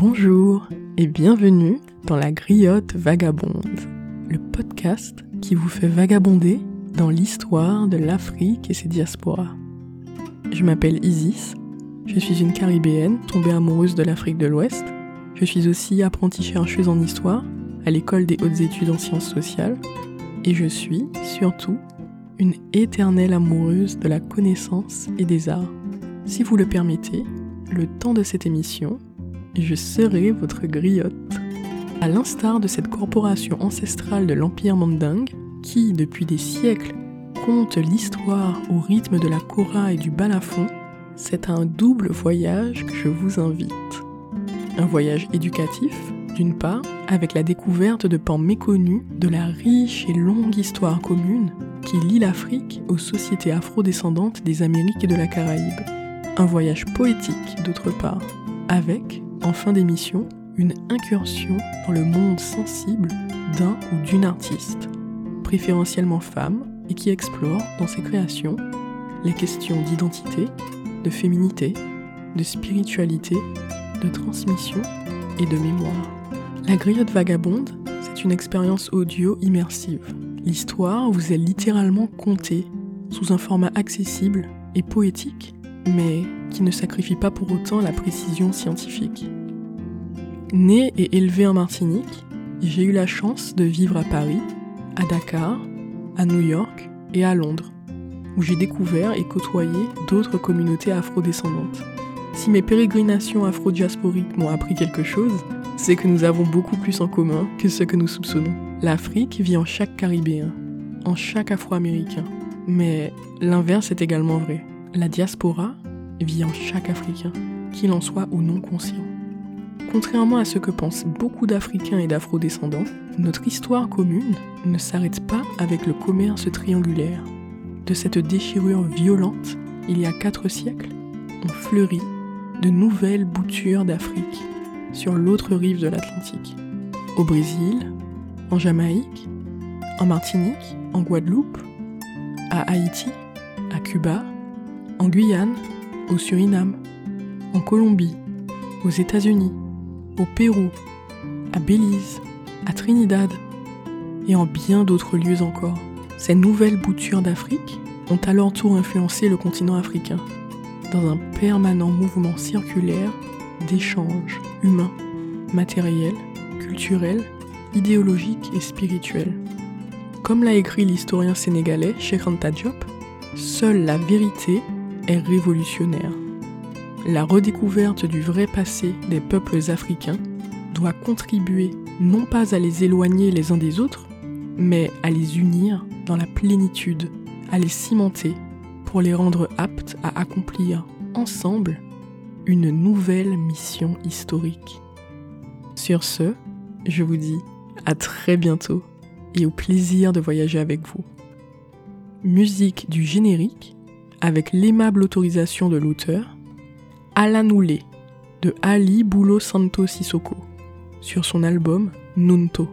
Bonjour et bienvenue dans la griotte vagabonde, le podcast qui vous fait vagabonder dans l'histoire de l'Afrique et ses diasporas. Je m'appelle Isis, je suis une caribéenne tombée amoureuse de l'Afrique de l'Ouest. Je suis aussi apprentie chercheuse en histoire à l'école des hautes études en sciences sociales. Et je suis, surtout, une éternelle amoureuse de la connaissance et des arts. Si vous le permettez, le temps de cette émission, je serai votre griotte. À l'instar de cette corporation ancestrale de l'Empire Mandingue, qui, depuis des siècles, compte l'histoire au rythme de la kora et du balafon, c'est un double voyage que je vous invite. Un voyage éducatif, d'une part, avec la découverte de pans méconnus de la riche et longue histoire commune qui lie l'Afrique aux sociétés afrodescendantes des Amériques et de la Caraïbe. Un voyage poétique, d'autre part, avec, en fin d'émission, une incursion dans le monde sensible d'un ou d'une artiste, préférentiellement femme, et qui explore dans ses créations les questions d'identité, de féminité, de spiritualité, de transmission et de mémoire. La griotte vagabonde, c'est une expérience audio immersive. L'histoire vous est littéralement contée, sous un format accessible et poétique, mais qui ne sacrifie pas pour autant la précision scientifique. Né et élevé en Martinique, j'ai eu la chance de vivre à Paris, à Dakar, à New York et à Londres, où j'ai découvert et côtoyé d'autres communautés afrodescendantes. Si mes pérégrinations afro-diasporiques m'ont appris quelque chose, c'est que nous avons beaucoup plus en commun que ce que nous soupçonnons. L'Afrique vit en chaque Caribéen, en chaque Afro-Américain. Mais l'inverse est également vrai. La diaspora vit en chaque Africain, qu'il en soit ou non conscient. Contrairement à ce que pensent beaucoup d'Africains et d'Afro-descendants, notre histoire commune ne s'arrête pas avec le commerce triangulaire. De cette déchirure violente, il y a quatre siècles, ont fleuri de nouvelles boutures d'Afrique sur l'autre rive de l'Atlantique. Au Brésil, en Jamaïque, en Martinique, en Guadeloupe, à Haïti, à Cuba, en Guyane, au Suriname, en Colombie, aux États-Unis, au Pérou, à Belize, à Trinidad et en bien d'autres lieux encore. Ces nouvelles boutures d'Afrique ont alors tout influencé le continent africain dans un permanent mouvement circulaire d'échanges humains, matériels, culturels, idéologiques et spirituels. Comme l'a écrit l'historien sénégalais Cheikh Anta Diop, seule la vérité est révolutionnaire. La redécouverte du vrai passé des peuples africains doit contribuer non pas à les éloigner les uns des autres, mais à les unir dans la plénitude, à les cimenter pour les rendre aptes à accomplir ensemble une nouvelle mission historique. Sur ce, je vous dis à très bientôt et au plaisir de voyager avec vous. Musique du générique avec l'aimable autorisation de l'auteur Alanoulé de Ali Boulo Santo Sissoko sur son album Nunto.